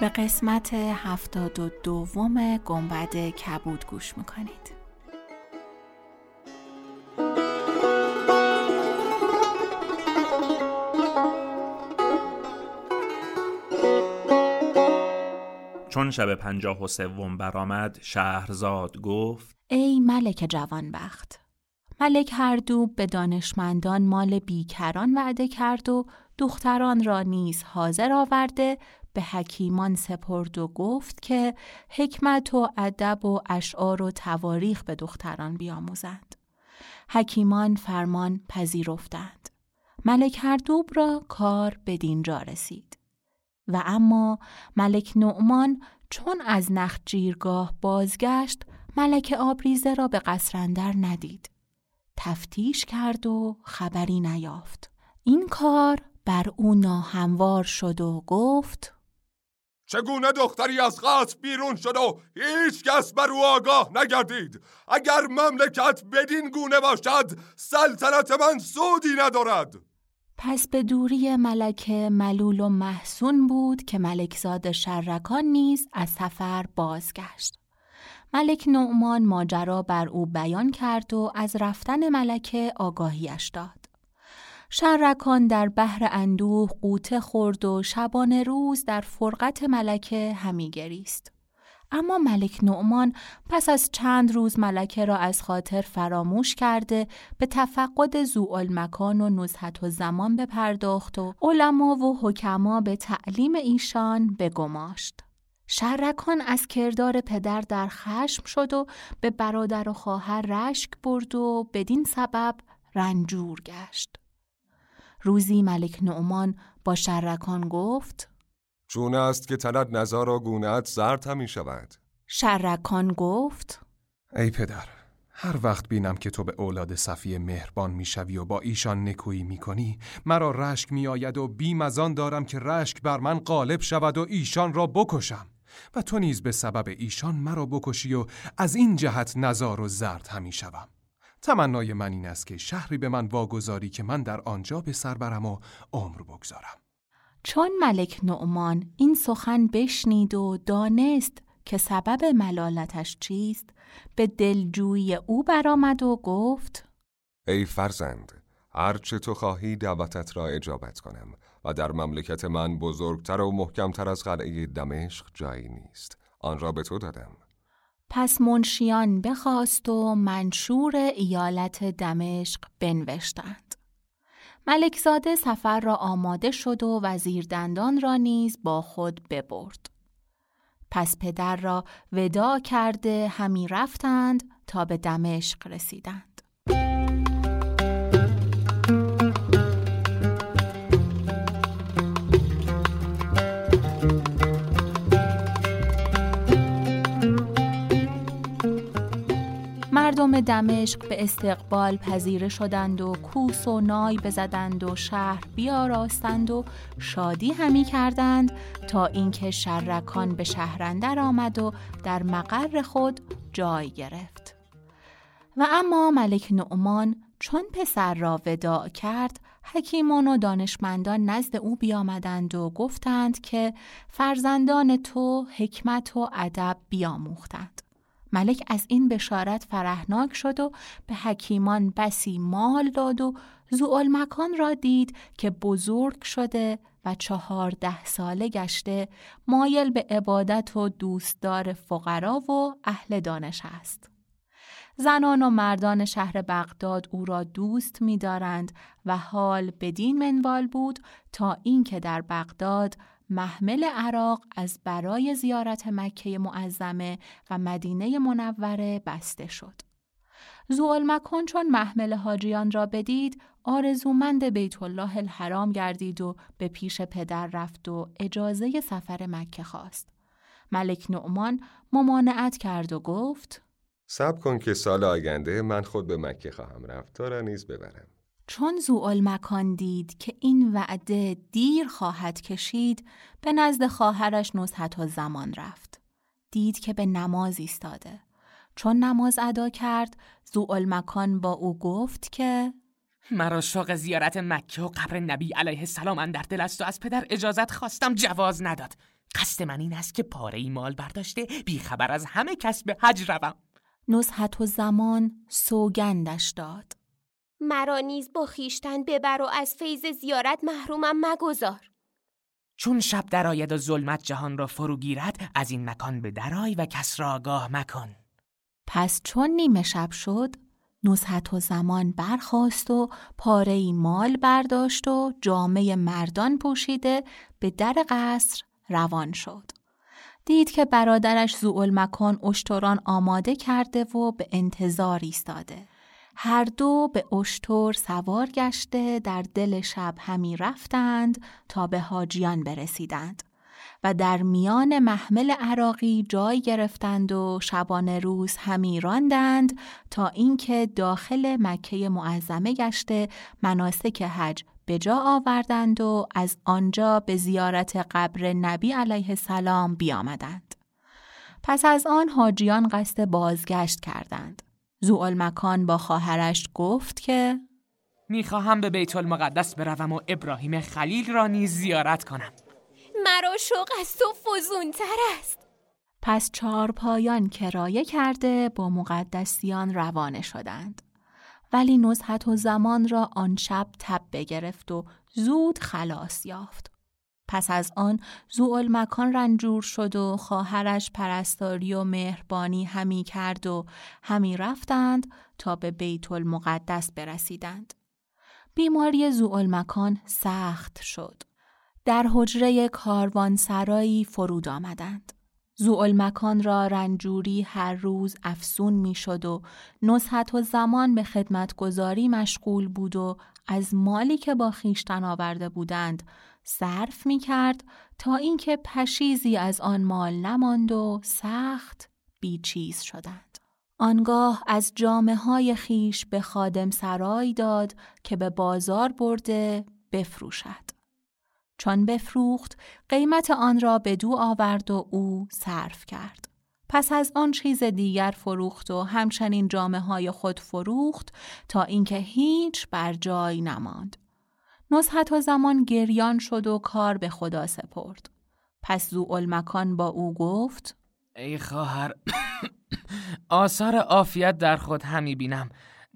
به قسمت هفتاد و دوم گنبد کبود گوش می‌کنید. چون شب پنجاه و سوم برآمد شهرزاد گفت ای ملک جوانبخت ملک هر دو به دانشمندان مال بیکران وعده کرد و دختران را نیز حاضر آورده به حکیمان سپرد و گفت که حکمت و ادب و اشعار و تواریخ به دختران بیاموزند. حکیمان فرمان پذیرفتند. ملک هردوب را کار به دینجا رسید. و اما ملک نعمان چون از نخجیرگاه بازگشت ملک آبریزه را به قصرندر ندید. تفتیش کرد و خبری نیافت. این کار بر او ناهموار شد و گفت چگونه دختری از قصد بیرون شد و هیچ کس بر او آگاه نگردید اگر مملکت بدین گونه باشد سلطنت من سودی ندارد پس به دوری ملکه ملول و محسون بود که ملکزاد شرکان نیز از سفر بازگشت. ملک نعمان ماجرا بر او بیان کرد و از رفتن ملکه آگاهیش داد. شرکان در بحر اندوه قوته خورد و شبان روز در فرقت ملکه همی گریست. اما ملک نعمان پس از چند روز ملکه را از خاطر فراموش کرده به تفقد زوال مکان و نزهت و زمان بپرداخت و علما و حکما به تعلیم ایشان بگماشت. شرکان از کردار پدر در خشم شد و به برادر و خواهر رشک برد و بدین سبب رنجور گشت. روزی ملک نعمان با شرکان گفت چون است که تنت نزار و گونت زرد همی شود. شرکان گفت ای پدر هر وقت بینم که تو به اولاد صفی مهربان می‌شوی و با ایشان نکویی می‌کنی مرا رشک میآید و بیم از آن دارم که رشک بر من غالب شود و ایشان را بکشم. و تو نیز به سبب ایشان مرا بکشی و از این جهت نزار و زرد همی شوم. تمنای من این است که شهری به من واگذاری که من در آنجا به سر برم و عمر بگذارم. چون ملک نعمان این سخن بشنید و دانست که سبب ملالتش چیست به دلجویی او برآمد و گفت ای فرزند هرچه تو خواهی دعوتت را اجابت کنم و در مملکت من بزرگتر و محکمتر از قلعه دمشق جایی نیست. آن را به تو دادم. پس منشیان بخواست و منشور ایالت دمشق بنوشتند. ملکزاده سفر را آماده شد و وزیر دندان را نیز با خود ببرد. پس پدر را ودا کرده همی رفتند تا به دمشق رسیدند. مردم دمشق به استقبال پذیره شدند و کوس و نای بزدند و شهر بیاراستند و شادی همی کردند تا اینکه شرکان به شهرندر آمد و در مقر خود جای گرفت. و اما ملک نعمان چون پسر را وداع کرد حکیمان و دانشمندان نزد او بیامدند و گفتند که فرزندان تو حکمت و ادب بیاموختند. ملک از این بشارت فرهناک شد و به حکیمان بسی مال داد و زوال مکان را دید که بزرگ شده و چهارده ساله گشته مایل به عبادت و دوستدار فقرا و اهل دانش است. زنان و مردان شهر بغداد او را دوست می‌دارند و حال بدین منوال بود تا اینکه در بغداد محمل عراق از برای زیارت مکه معظمه و مدینه منوره بسته شد. مکن چون محمل حاجیان را بدید آرزومند بیت الله الحرام گردید و به پیش پدر رفت و اجازه سفر مکه خواست. ملک نعمان ممانعت کرد و گفت سب کن که سال آینده من خود به مکه خواهم رفت تا را نیز ببرم چون مکان دید که این وعده دیر خواهد کشید به نزد خواهرش نزحت و زمان رفت. دید که به نماز ایستاده. چون نماز ادا کرد مکان با او گفت که مرا شوق زیارت مکه و قبر نبی علیه السلام در دل است و از پدر اجازت خواستم جواز نداد. قصد من این است که پاره ای مال برداشته بیخبر از همه کس به حج روم. نزحت و زمان سوگندش داد. مرا نیز با خیشتن ببر و از فیض زیارت محرومم مگذار چون شب درآید و ظلمت جهان را فرو گیرد از این مکان به درای و کس را آگاه مکن پس چون نیمه شب شد نزحت و زمان برخواست و پاره مال برداشت و جامعه مردان پوشیده به در قصر روان شد. دید که برادرش مکان اشتران آماده کرده و به انتظار ایستاده. هر دو به اشتر سوار گشته در دل شب همی رفتند تا به حاجیان برسیدند. و در میان محمل عراقی جای گرفتند و شبانه روز همی راندند تا اینکه داخل مکه معظمه گشته مناسک حج به جا آوردند و از آنجا به زیارت قبر نبی علیه السلام بیامدند. پس از آن حاجیان قصد بازگشت کردند. زوال مکان با خواهرش گفت که می‌خواهم به بیت المقدس بروم و ابراهیم خلیل را نیز زیارت کنم. مرا شوق از تو فزونتر است. پس چهار پایان کرایه کرده با مقدسیان روانه شدند. ولی نزحت و زمان را آن شب تب بگرفت و زود خلاص یافت. پس از آن زوال مکان رنجور شد و خواهرش پرستاری و مهربانی همی کرد و همی رفتند تا به بیت المقدس برسیدند. بیماری زوال مکان سخت شد. در حجره کاروانسرایی فرود آمدند. مکان را رنجوری هر روز افسون می‌شد و نصحت و زمان به خدمتگذاری مشغول بود و از مالی که با خیشتن آورده بودند صرف می کرد تا اینکه پشیزی از آن مال نماند و سخت بیچیز شدند. آنگاه از جامعه های خیش به خادم سرای داد که به بازار برده بفروشد. چون بفروخت قیمت آن را به دو آورد و او صرف کرد. پس از آن چیز دیگر فروخت و همچنین جامعه های خود فروخت تا اینکه هیچ بر جای نماند. نزحت و زمان گریان شد و کار به خدا سپرد. پس مکان با او گفت ای خواهر آثار عافیت در خود همی بینم.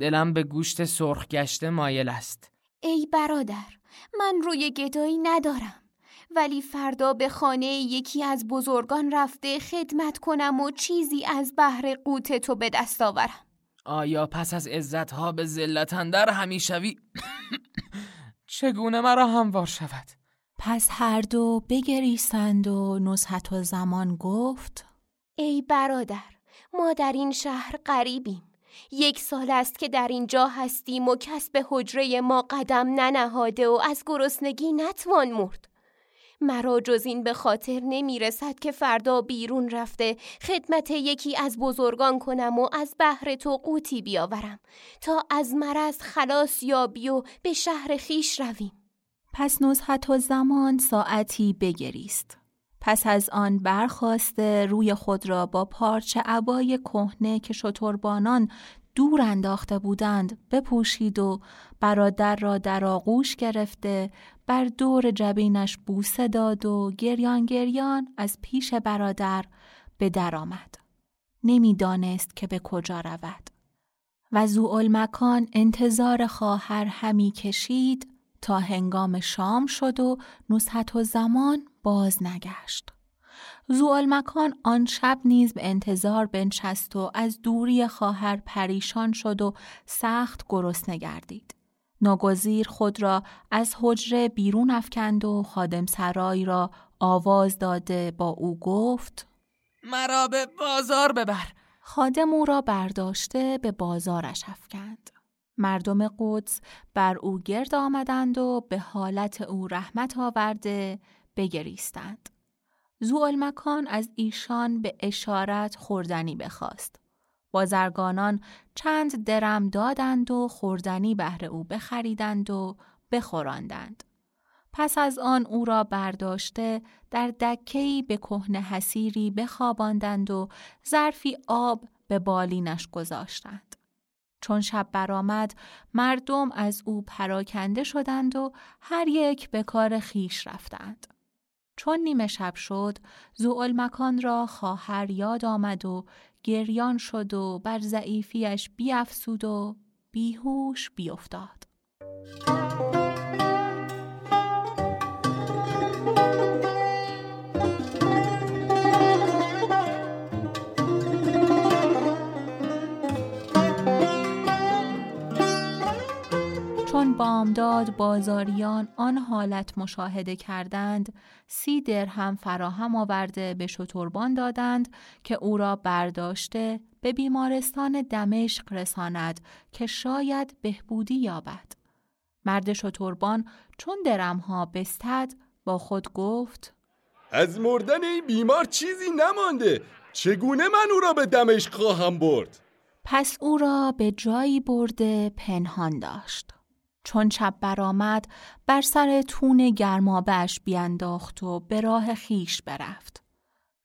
دلم به گوشت سرخ گشته مایل است. ای برادر من روی گدایی ندارم. ولی فردا به خانه یکی از بزرگان رفته خدمت کنم و چیزی از بحر قوت تو به دست آورم. آیا پس از عزتها به ذلت اندر همیشوی چگونه مرا هموار شود؟ پس هر دو بگریستند و نصحت و زمان گفت ای برادر ما در این شهر قریبیم یک سال است که در اینجا هستیم و کس به حجره ما قدم ننهاده و از گرسنگی نتوان مرد. مرا جز این به خاطر نمی رسد که فردا بیرون رفته خدمت یکی از بزرگان کنم و از بحر تو قوتی بیاورم تا از مرض خلاص یابی و به شهر خیش رویم. پس نزحت و زمان ساعتی بگریست. پس از آن برخواسته روی خود را با پارچه عبای کهنه که شتربانان دور انداخته بودند بپوشید و برادر را در آغوش گرفته بر دور جبینش بوسه داد و گریان گریان از پیش برادر به در آمد. نمی‌دانست که به کجا رود. و مکان انتظار خواهر همی کشید تا هنگام شام شد و نصحت و زمان باز نگشت. مکان آن شب نیز به انتظار بنشست و از دوری خواهر پریشان شد و سخت گرسنه گردید. ناگزیر خود را از حجره بیرون افکند و خادم سرای را آواز داده با او گفت مرا به بازار ببر. خادم او را برداشته به بازارش افکند. مردم قدس بر او گرد آمدند و به حالت او رحمت آورده بگریستند. زوالمکان از ایشان به اشارت خوردنی بخواست. بازرگانان چند درم دادند و خوردنی بهر او بخریدند و بخوراندند. پس از آن او را برداشته در دکهی به کهنه حسیری بخواباندند و ظرفی آب به بالینش گذاشتند. چون شب برآمد مردم از او پراکنده شدند و هر یک به کار خیش رفتند. چون نیمه شب شد مکان را خواهر یاد آمد و گریان شد و بر ضعیفیش بیافسود و بیهوش بیافتاد. بامداد بازاریان آن حالت مشاهده کردند. سی درهم فراهم آورده به شتربان دادند که او را برداشته به بیمارستان دمشق رساند که شاید بهبودی یابد. مرد شتربان چون درمها بستد با خود گفت از مردن این بیمار چیزی نمانده. چگونه من او را به دمشق خواهم برد؟ پس او را به جایی برده پنهان داشت. چون چپ برآمد بر سر تون گرمابش بیانداخت و به راه خیش برفت.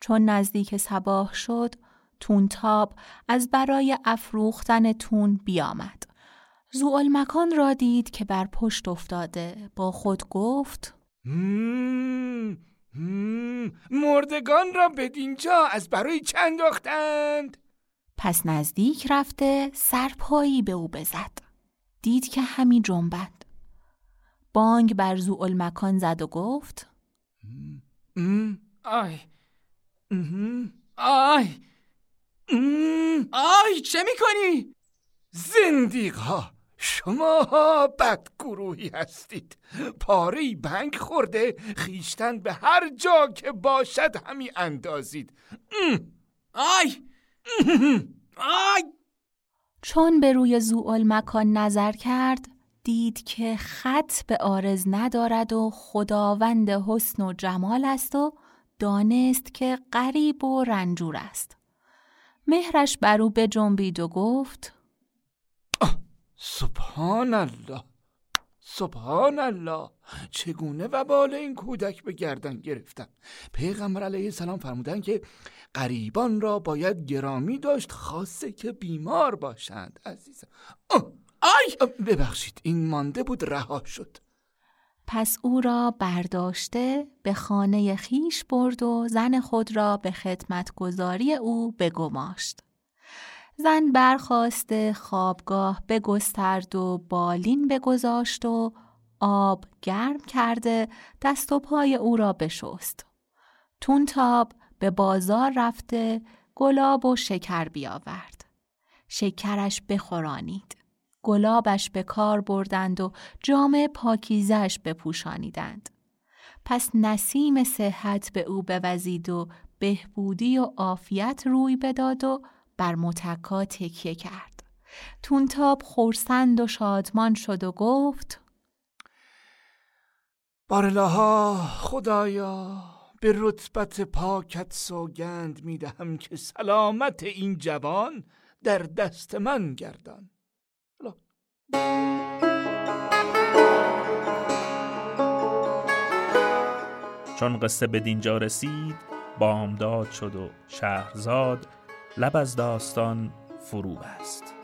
چون نزدیک سباه شد تونتاب از برای افروختن تون بیامد. زوال مکان را دید که بر پشت افتاده با خود گفت مردگان را به دینجا از برای چند انداختند پس نزدیک رفته سرپایی به او بزد دید که همی جنبد. بانگ بر زو مکان زد و گفت آی آی آی چه می‌کنی؟ زندیقا شما بد گروهی هستید. پاره بنگ خورده خیشتن به هر جا که باشد همی اندازید. آی آی. چون به روی زوال مکان نظر کرد دید که خط به آرز ندارد و خداوند حسن و جمال است و دانست که غریب و رنجور است. مهرش بر او بجنبید و گفت سبحان الله سبحان الله. چگونه وبال این کودک به گردن گرفتن؟ پیغمبر علیه السلام فرمودن که قریبان را باید گرامی داشت خاصه که بیمار باشند. عزیزم. آی ببخشید این مانده بود رها شد. پس او را برداشته به خانه خیش برد و زن خود را به خدمتگذاری او بگماشت. زن برخواسته خوابگاه بگسترد و بالین بگذاشت و آب گرم کرده دست و پای او را بشست. تونتاب به بازار رفته گلاب و شکر بیاورد. شکرش بخورانید. گلابش به کار بردند و جامع پاکیزش بپوشانیدند. پس نسیم صحت به او بوزید و بهبودی و عافیت روی بداد و بر متکا تکیه کرد. تونتاب خورسند و شادمان شد و گفت بارلاها خدایا به رتبت پاکت سوگند می‌دهم که سلامت این جوان در دست من گردان. چون قصه به دینجا رسید بامداد شد و شهرزاد لب از داستان فرو بست.